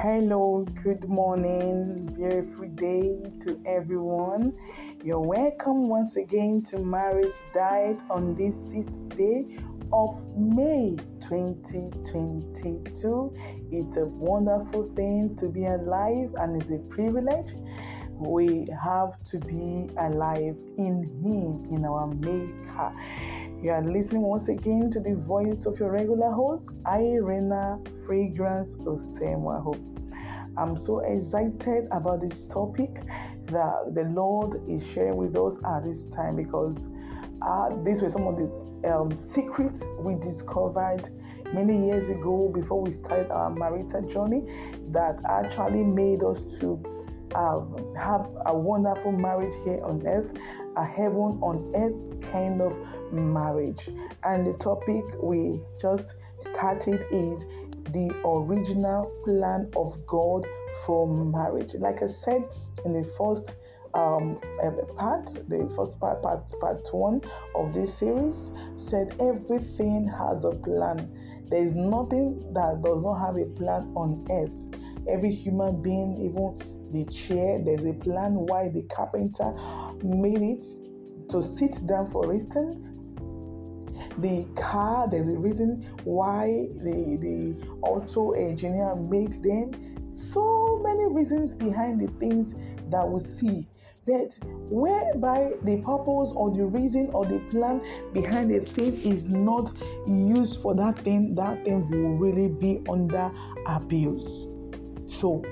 Hello, good morning, beautiful day to everyone. You're welcome once again to Marriage Diet on this sixth day of May 2022. It's a wonderful thing to be alive and it's a privilege. We have to be alive in Him, in our Maker. You are listening once again to the voice of your regular host, Irena Fragrance Osemaho. I'm so excited about this topic that the Lord is sharing with us at this time because uh, these were some of the um, secrets we discovered many years ago before we started our marital journey that actually made us to um, have a wonderful marriage here on earth, a heaven on earth kind of marriage. And the topic we just started is the original plan of God for marriage. Like I said in the first um, part, the first part, part, part one of this series, said everything has a plan. There is nothing that does not have a plan on earth. Every human being, even the chair, there's a plan why the carpenter made it to sit down, for instance. The car, there's a reason why the, the auto engineer made them. So many reasons behind the things that we see. But whereby the purpose or the reason or the plan behind a thing is not used for that thing, that thing will really be under abuse. So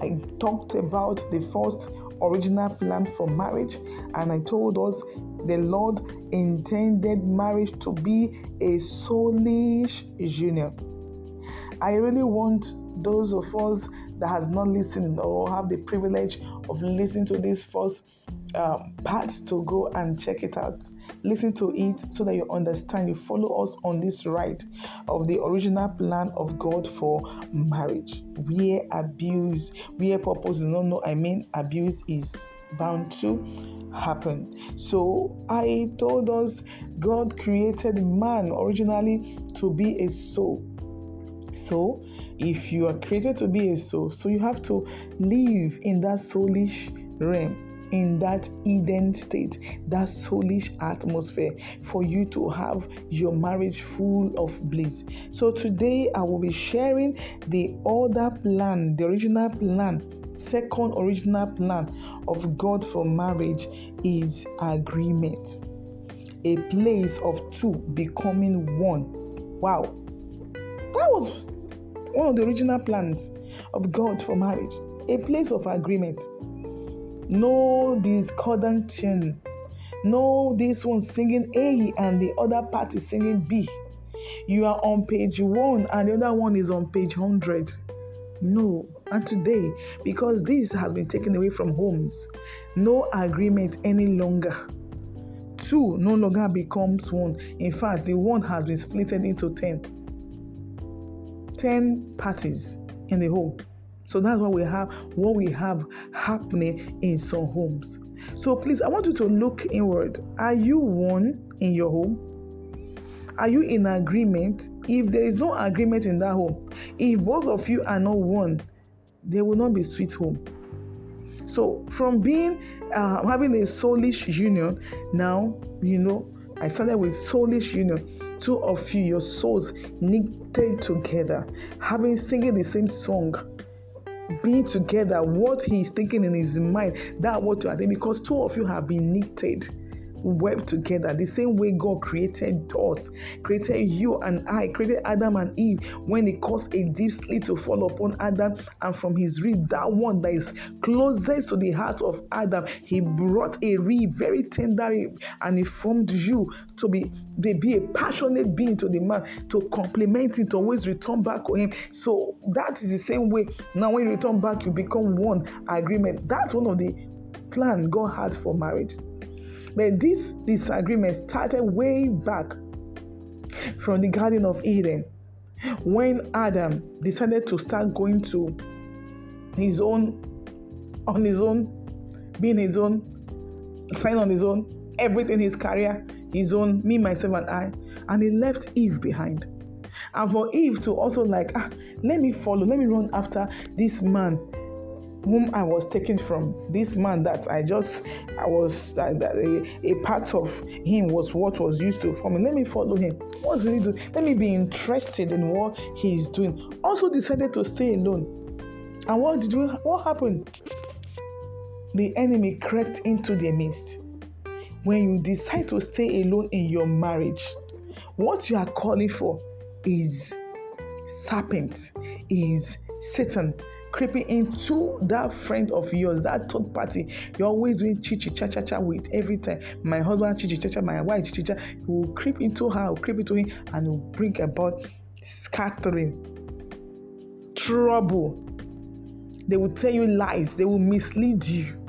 I talked about the first original plan for marriage, and I told us the Lord intended marriage to be a soulish union. I really want those of us that has not listened or have the privilege of listening to this first um, part to go and check it out. Listen to it so that you understand. You follow us on this ride of the original plan of God for marriage, where abuse, where purpose is not no, I mean abuse is bound to happen. So I told us God created man originally to be a soul. So if you are created to be a soul, so you have to live in that soulish realm in that Eden state, that soulish atmosphere for you to have your marriage full of bliss. So today I will be sharing the other plan, the original plan second original plan of God for marriage is agreement. A place of two becoming one. Wow. That was one of the original plans of God for marriage. A place of agreement no discordant tune. No, this one singing A and the other party singing B. You are on page one and the other one is on page 100. No, and today, because this has been taken away from homes, no agreement any longer. Two no longer becomes one. In fact, the one has been split into 10. 10 parties in the home. So that's what we have, what we have happening in some homes. So please, I want you to look inward. Are you one in your home? Are you in agreement? If there is no agreement in that home, if both of you are not one, there will not be sweet home. So from being uh, having a soulish union, now you know I started with soulish union. Two of you, your souls knitted together, having singing the same song being together, what he is thinking in his mind, that what you are doing, because two of you have been knitted web together the same way God created us, created you and I, created Adam and Eve when He caused a deep sleep to fall upon Adam, and from his rib, that one that is closest to the heart of Adam, He brought a rib, very tender rib, and He formed you to be, to be a passionate being to the man, to complement it, to always return back to Him. So that is the same way. Now, when you return back, you become one agreement. That's one of the plan God had for marriage. But this disagreement started way back from the Garden of Eden when Adam decided to start going to his own, on his own, being his own, sign on his own, everything, his career, his own, me, myself, and I. And he left Eve behind. And for Eve to also like, ah, let me follow, let me run after this man whom I was taken from, this man that I just, I was, a, a, part of him was what was used to for me. Let me follow him. What's he do? Let me be interested in what he's doing. Also decided to stay alone. And what did we, what happened? The enemy crept into the midst. When you decide to stay alone in your marriage, what you are calling for is serpent, is Satan, creeping into that friend of yours, that third party. You're always doing chichi cha cha cha with every time. My husband chichi cha cha, my wife chichi cha. You will creep into her, will creep into him, and will bring about scattering, trouble. They will tell you lies, they will mislead you.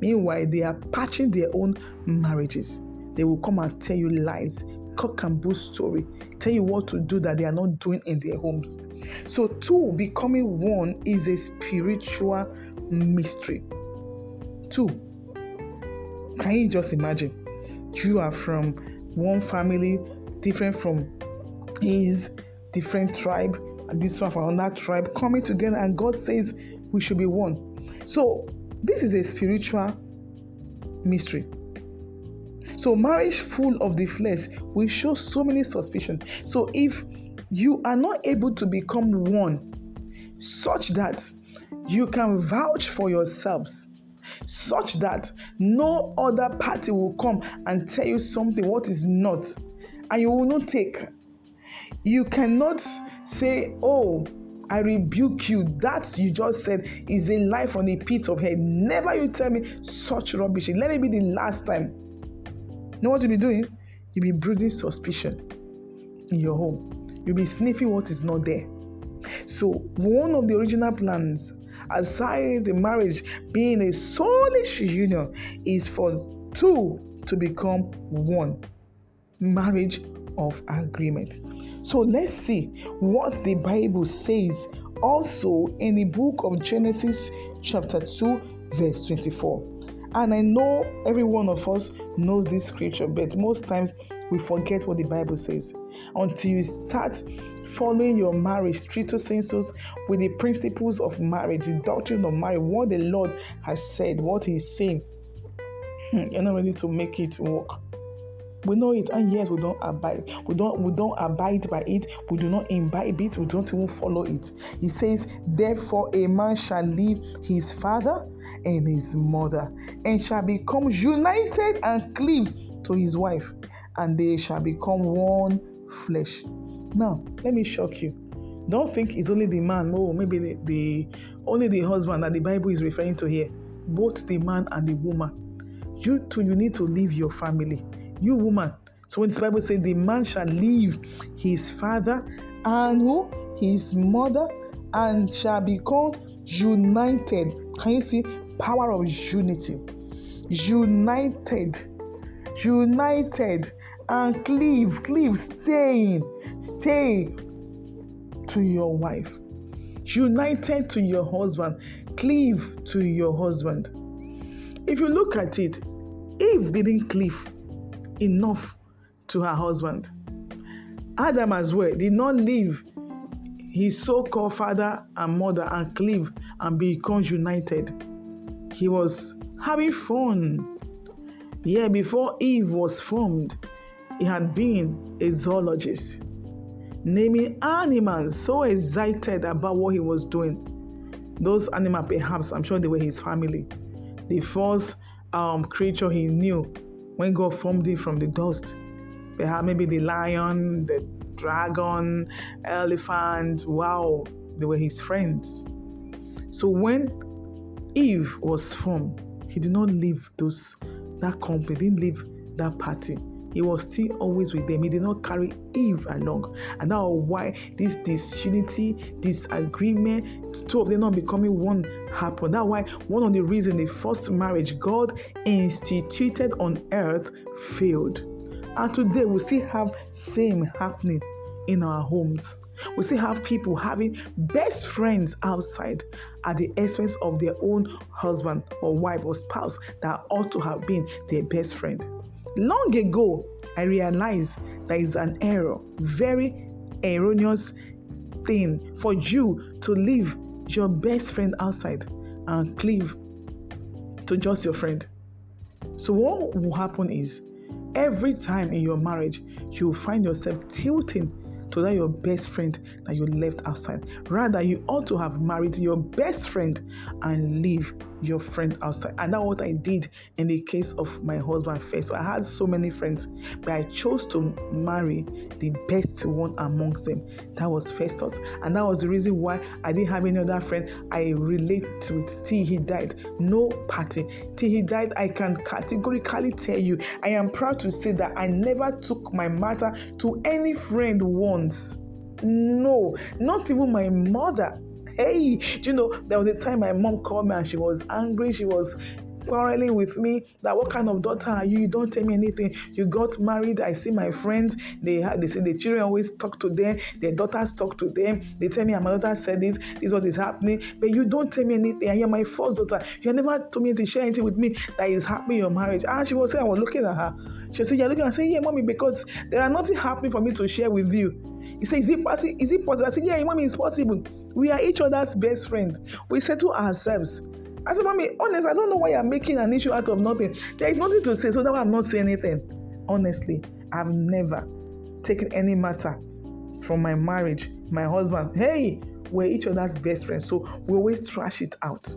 Meanwhile, they are patching their own marriages. They will come and tell you lies, cock and bull story, tell you what to do that they are not doing in their homes. So, two, becoming one is a spiritual mystery. Two, can you just imagine? You are from one family, different from his, different tribe, and this one from another tribe, coming together, and God says we should be one. So, this is a spiritual mystery. So, marriage full of the flesh will show so many suspicion. So, if you are not able to become one such that you can vouch for yourselves, such that no other party will come and tell you something what is not, and you will not take. You cannot say, Oh, I rebuke you. That you just said is a lie from the pit of hell. Never you tell me such rubbish. Let it be the last time. Know what you'll be doing? You'll be brooding suspicion in your home. You'll be sniffing what is not there. So, one of the original plans, aside the marriage being a soulish union, is for two to become one. Marriage of agreement. So let's see what the Bible says also in the book of Genesis, chapter 2, verse 24. And I know every one of us knows this scripture, but most times we forget what the Bible says until you start following your marriage stricto sensus with the principles of marriage, the doctrine of marriage, what the Lord has said, what He's saying. Hmm, you're not ready to make it work. We know it, and yet we don't abide. We don't we don't abide by it. We do not imbibe it. We don't even follow it. He says, "Therefore, a man shall leave his father and his mother, and shall become united and cleave to his wife, and they shall become one flesh." Now, let me shock you. Don't think it's only the man. Oh, maybe the, the only the husband that the Bible is referring to here. Both the man and the woman. You too, you need to leave your family you woman. So when the Bible says the man shall leave his father and who? His mother and shall become united. Can you see? Power of unity. United. United and cleave, cleave, staying, stay to your wife. United to your husband, cleave to your husband. If you look at it, Eve didn't cleave enough to her husband. Adam as well did not leave his so called father and mother and cleave and become united. He was having fun. Yeah, before Eve was formed, he had been a zoologist, naming animals, so excited about what he was doing. Those animals, perhaps, I'm sure they were his family. The first um, creature he knew when God formed it from the dust. Perhaps maybe the lion, the dragon, elephant, wow, they were his friends. So when Eve was formed, he did not leave those that company, didn't leave that party. He was still always with them. He did not carry Eve along. And now why this disunity, disagreement, two of them not becoming one happened. That's why one of the reasons the first marriage God instituted on earth failed. And today we still have same happening in our homes. We still have people having best friends outside at the expense of their own husband or wife or spouse that ought to have been their best friend. Long ago, I realized there is an error, very erroneous thing for you to leave your best friend outside and cleave to just your friend. So, what will happen is every time in your marriage, you will find yourself tilting to that your best friend that you left outside. Rather, you ought to have married your best friend and leave your friend outside. And that's what I did in the case of my husband first. So I had so many friends, but I chose to marry the best one amongst them. That was Festus. And that was the reason why I didn't have any other friend I relate with till he died. No party. Till he died, I can categorically tell you, I am proud to say that I never took my matter to any friend once. No, not even my mother hey, do you know, there was a time my mom called me and she was angry. She was quarreling with me that what kind of daughter are you? You don't tell me anything. You got married. I see my friends. They they say the children always talk to them. Their daughters talk to them. They tell me my daughter said this. This is what is happening. But you don't tell me anything. And you're my first daughter. You never told me to share anything with me that is happening in your marriage. And she was saying, I was looking at her. She said, You're looking and say, Yeah, mommy, because there are nothing happening for me to share with you. He said, Is it possible? Is it possible? I said, Yeah, mommy, it's possible. We are each other's best friends. We settle ourselves. I said, Mommy, honest, I don't know why you're making an issue out of nothing. There is nothing to say, so that I'm not saying anything. Honestly, I've never taken any matter from my marriage, my husband. Hey, we're each other's best friends, so we always trash it out.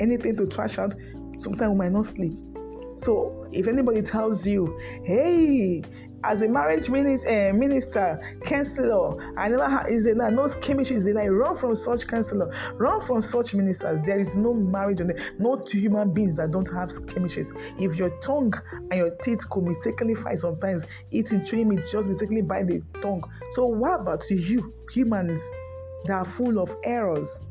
Anything to trash out, sometimes we might not sleep. So if anybody tells you, hey, as a marriage minister, uh, minister counselor, I never had is like no chemistry is like run from such counselor, run from such ministers. There is no marriage on there, no two human beings that don't have chemistries. If your tongue and your teeth could mistakenly fight sometimes, eating chewing meat just mistakenly by the tongue. So what about you, humans that are full of errors?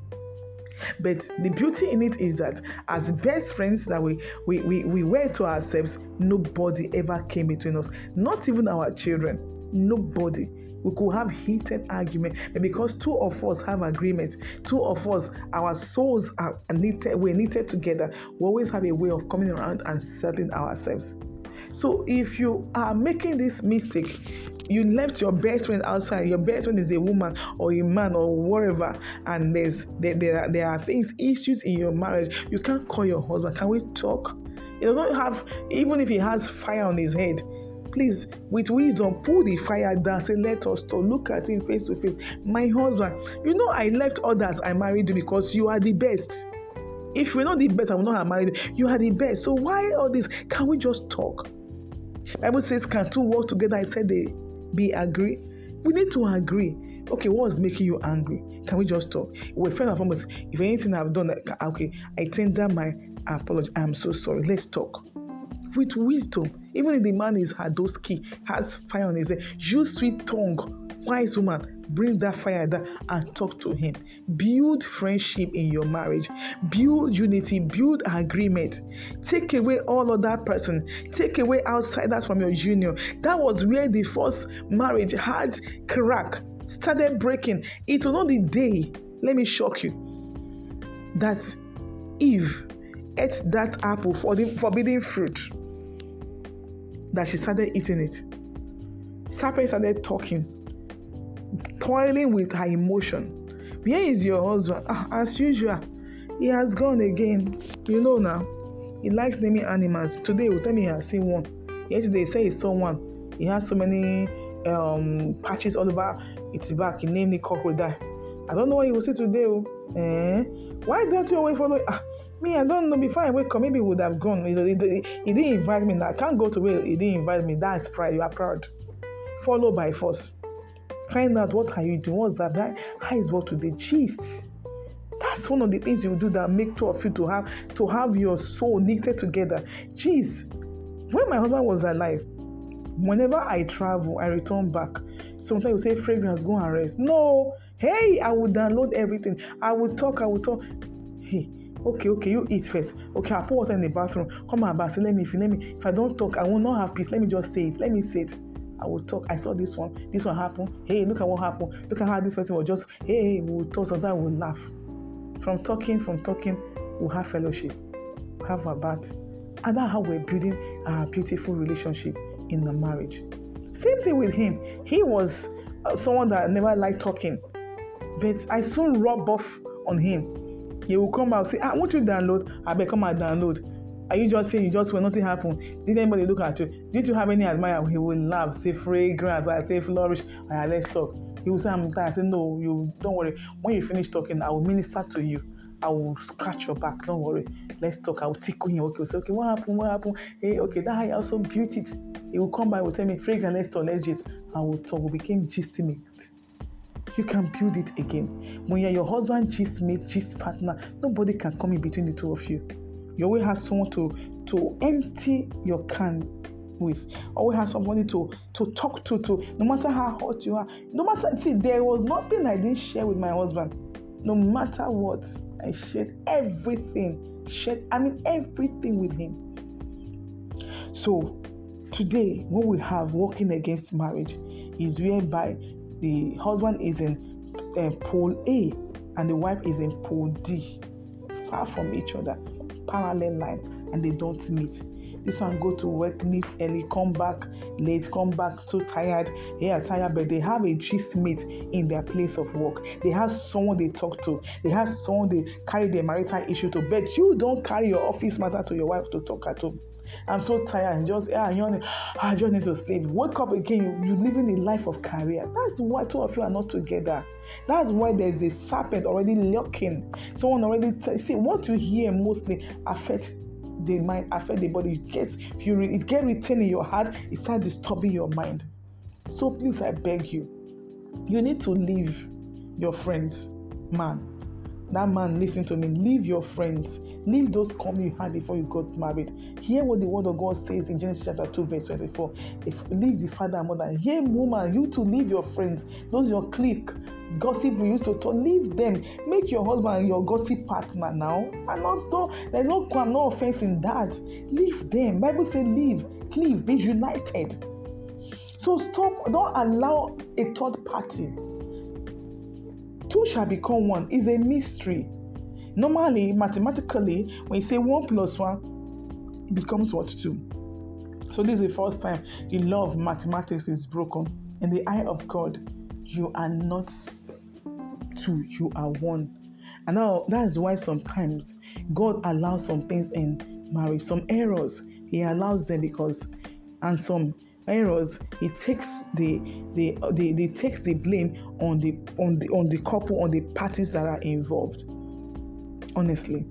But the beauty in it is that as best friends that we, we, we, we were to ourselves, nobody ever came between us, not even our children. Nobody. We could have heated argument but because two of us have agreement two of us our souls are knitted we're knitted together we always have a way of coming around and settling ourselves. So if you are making this mistake you left your best friend outside. Your best friend is a woman or a man or whatever and there's there, there, are, there are things issues in your marriage. You can't call your husband. Can we talk? He doesn't have even if he has fire on his head please with wisdom pull the fire down. Say let us talk. Look at him face to face. My husband you know i left others i married you because you are the best. If you're not the best i will not have married you are the best. So why all this? Can we just talk? Bible says can two work together? I said they be agree. We need to agree. Okay, what's making you angry? Can we just talk? Well, first and foremost, if anything I've done, okay, I tender my apology. I'm so sorry. Let's talk with wisdom. Even if the man is Hadoski, has fire on his head, use sweet tongue, wise woman, bring that fire down and talk to him. Build friendship in your marriage, build unity, build agreement. Take away all of that person, take away outsiders from your union. That was where the first marriage had crack, started breaking. It was on the day, let me shock you, that Eve ate that apple for the forbidden fruit that she started eating it. Serpent started talking toiling with her emotion. Where is your husband? Ah, as usual, he has gone again. You know now, he likes naming animals. Today, he will tell me he has seen one. Yesterday, he said he saw one. He has so many um, patches all over its back. He named it crocodile. I don't know what he will say today. Oh. Eh? Why don't you always follow? Ah, me, I don't know. Before I wake up, maybe he would have gone. He, he, he didn't invite me. I can't go to where he didn't invite me. That's pride. You are proud. Follow by force. Find out what are you doing? What's that? that how is what today? Gist. That's one of the things you do that make two of you to have to have your soul knitted together. Jeez, when my husband was alive, whenever I travel, I return back. Sometimes you say fragrance, go and rest. No, hey, I will download everything. I will talk, I will talk. Hey, okay, okay, you eat first. Okay, I'll put water in the bathroom. Come on, bath. Let me, if let me, if I don't talk, I will not have peace. Let me just say it. Let me say it. I will talk. I saw this one. This one happened. Hey, look at what happened. Look at how this person was just. Hey, we'll talk. Sometimes we'll laugh. From talking, from talking, we'll have fellowship. We'll have a bath. And that's how we're building our beautiful relationship in the marriage. Same thing with him. He was uh, someone that never liked talking, but I soon rub off on him. He will come out say, "I ah, want you to download. I better come and download." Are you just saying you just will nothing happen? Did anybody look at you? Did you have any admirer? He will laugh, say fragrance, I say flourish. Right, let's talk. He will say, I'm tired. I say, No, you don't worry. When you finish talking, I will minister to you. I will scratch your back. Don't worry. Let's talk. I will tickle him. Okay, say, okay, what happened? What happened? Hey, okay, that I also built it. He will come by, will tell me, fragrance, let's talk, let's just. I will talk. We became gistimate. You can build it again. When you're your husband, gist mate, gist partner, nobody can come in between the two of you. You always have someone to to empty your can with. Always have somebody to to talk to. To no matter how hot you are, no matter see, there was nothing I didn't share with my husband. No matter what, I shared everything. Shared, I mean everything with him. So today, what we have working against marriage is whereby the husband is in uh, pole A and the wife is in pole D, far from each other parallel line and they don't meet. This one go to work, leaves early, come back late, come back too tired. Are tired, but they have a gist mate in their place of work. They have someone they talk to. They have someone they carry their marital issue to. But you don't carry your office matter to your wife to talk at home. I'm so tired and just yeah, you I just need to sleep. Wake up again. You, are living a life of career. That's why two of you are not together. That's why there's a serpent already lurking. Someone already t- see what you hear mostly affect the mind, affect the body. It gets if you re- it get retained in your heart, it starts disturbing your mind. So please, I beg you, you need to leave your friends, man that man listen to me leave your friends leave those company you had before you got married. Hear what the word of god says in genesis chapter 2 verse 24 if leave the father and mother hear woman you to leave your friends. Those your clique gossip we used to talk leave them. Make your husband your gossip partner now. And not no there's no crime no offense in that. Leave them. Bible say leave cleave be united. So stop don't allow a third party two shall become one is a mystery. Normally, mathematically, when you say one plus one becomes what two. So this is the first time the law of mathematics is broken. In the eye of God, you are not two, you are one. And now that's why sometimes God allows some things in marriage, some errors. He allows them because, and some errors, he takes the the the, the takes the blame on the on the on the couple on the parties that are involved. Honestly,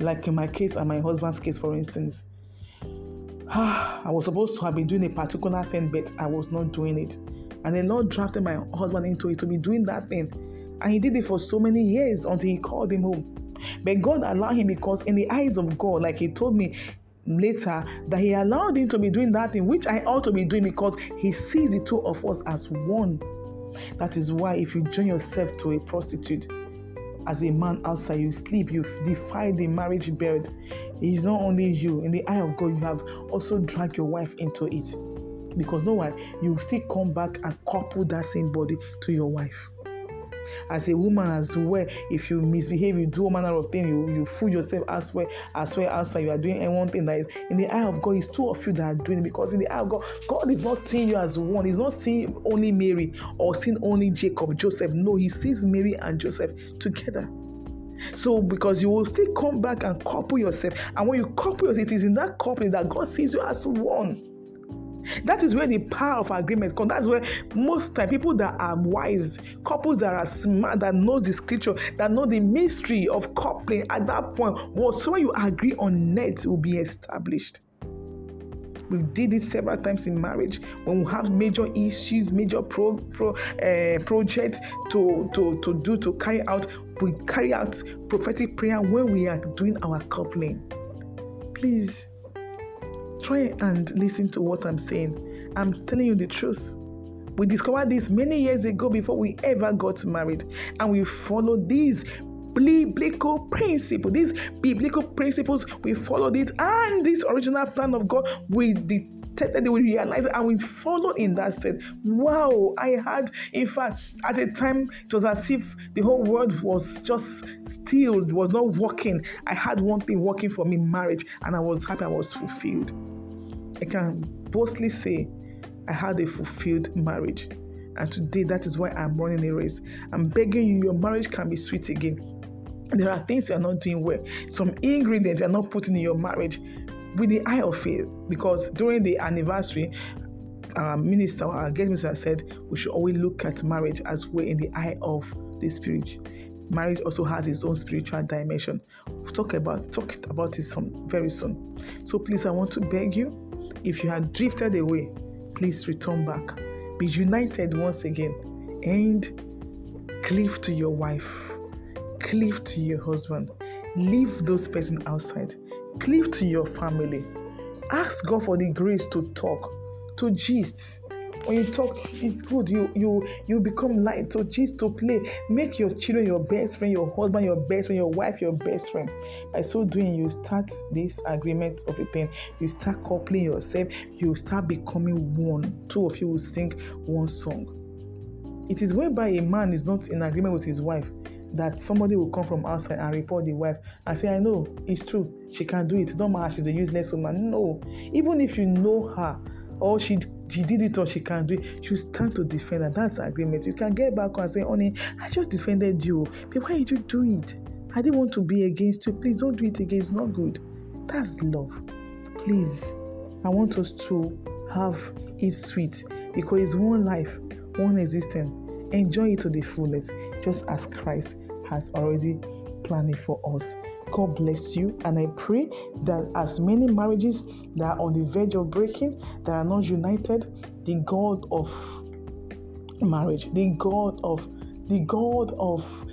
like in my case and my husband's case, for instance, I was supposed to have been doing a particular thing, but I was not doing it, and the Lord drafted my husband into it to be doing that thing, and he did it for so many years until he called him home. But God allowed him because, in the eyes of God, like He told me, later that he allowed him to be doing that thing which I ought to be doing because he sees the two of us as one. That is why if you join yourself to a prostitute as a man outside, you sleep, you defy the marriage bed. It is not only you, in the eye of God, you have also dragged your wife into it. Because no one, you still come back and couple that same body to your wife as a woman as well. If you misbehave you do all manner of things you, you fool yourself as well as well outside you are doing one thing that is in the eye of god it's two of you that are doing it because in the eye of god god is not seeing you as one. He's not seeing only mary or seeing only jacob joseph. No he sees mary and joseph together. So, because you will still come back and couple yourself, and when you couple yourself, it is in that coupling that God sees you as one. That is where the power of agreement comes. That's where most time people that are wise, couples that are smart, that knows the scripture, that know the mystery of coupling, at that point, whatsoever you agree on net will be established. We did it several times in marriage when we have major issues, major pro, pro uh, projects to, to, to do, to carry out. We carry out prophetic prayer when we are doing our coupling. Please Try and listen to what I'm saying. I'm telling you the truth. We discovered this many years ago before we ever got married, and we followed these biblical principles. These biblical principles, we followed it, and this original plan of God, we detected we realized and we follow in that said wow i had in fact at a time it was as if the whole world was just still was not working i had one thing working for me marriage and i was happy i was fulfilled i can boastly say i had a fulfilled marriage And today, that is why I'm running a race. I'm begging you, your marriage can be sweet again. There are things you're not doing well. Some ingredients you're not putting in your marriage with the eye of faith. Because during the anniversary, our minister, our guest minister said we should always look at marriage as we're in the eye of the spirit. Marriage also has its own spiritual dimension. We'll talk about talk about it some very soon. So please, I want to beg you, if you had drifted away, please return back. Be united once again and cleave to your wife, cleave to your husband, leave those person outside, cleave to your family. Ask God for the grace to talk, to gist, when you talk it's good. You you you become light to gist to play. Make your children your best friend your husband your best friend your wife your best friend. By so doing you start this agreement of a thing. You start coupling yourself. You start becoming one. Two of you will sing one song. It is whereby a man is not in agreement with his wife that somebody will come from outside and report the wife and say, I know, it's true, she can do it. Don't matter, she's a useless woman. No. Even if you know her or she she did it or she can do it, she'll stand to defend her. That's agreement. You can get back and say, honey, I just defended you. But why did you do it? I didn't want to be against you. Please don't do it again. It's not good. That's love. Please, I want us to have it sweet because it's one life, one existence. Enjoy it to the fullest, just as Christ has already planned it for us. God bless you. And I pray that as many marriages that are on the verge of breaking, that are not united, the God of marriage, the God of the God of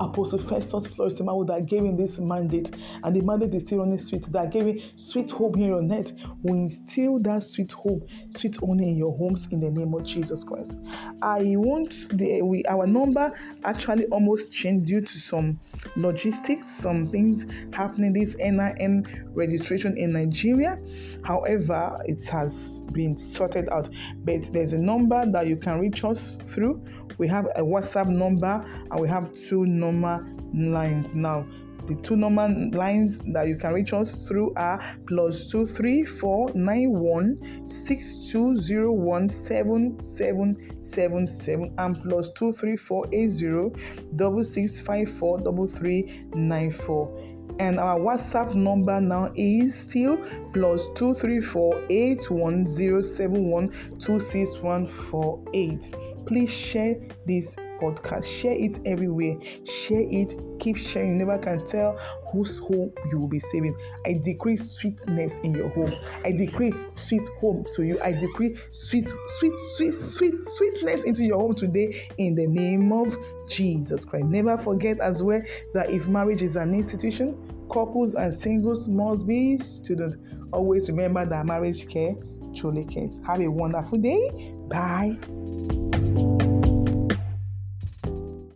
Apostle Festus Flores Timawu that gave him this mandate, and the mandate is still running sweet, that gave him sweet hope here on earth, will instill that sweet hope, sweet honor in your homes in the name of Jesus Christ. I want the we our number actually almost changed due to some logistics, some things happening this NIN registration in Nigeria. However, it has been sorted out. But there's a number that you can reach us through. We have a WhatsApp number and we have two normal lines now. The two normal lines that you can reach us through are plus two three four nine one six two zero one seven seven seven seven and plus two three four eight zero double six five four double three nine four and our WhatsApp number now is still plus two three four eight one zero seven one two six one four eight. Please share this podcast. Share it everywhere. Share it. Keep sharing. You never can tell whose home you will be saving. I decree sweetness in your home. I decree sweet home to you. I decree sweet, sweet, sweet, sweet, sweetness into your home today in the name of Jesus Christ. Never forget as well that if marriage is an institution, couples and singles must be students. Always remember that marriage care truly cares. Have a wonderful day. Bye.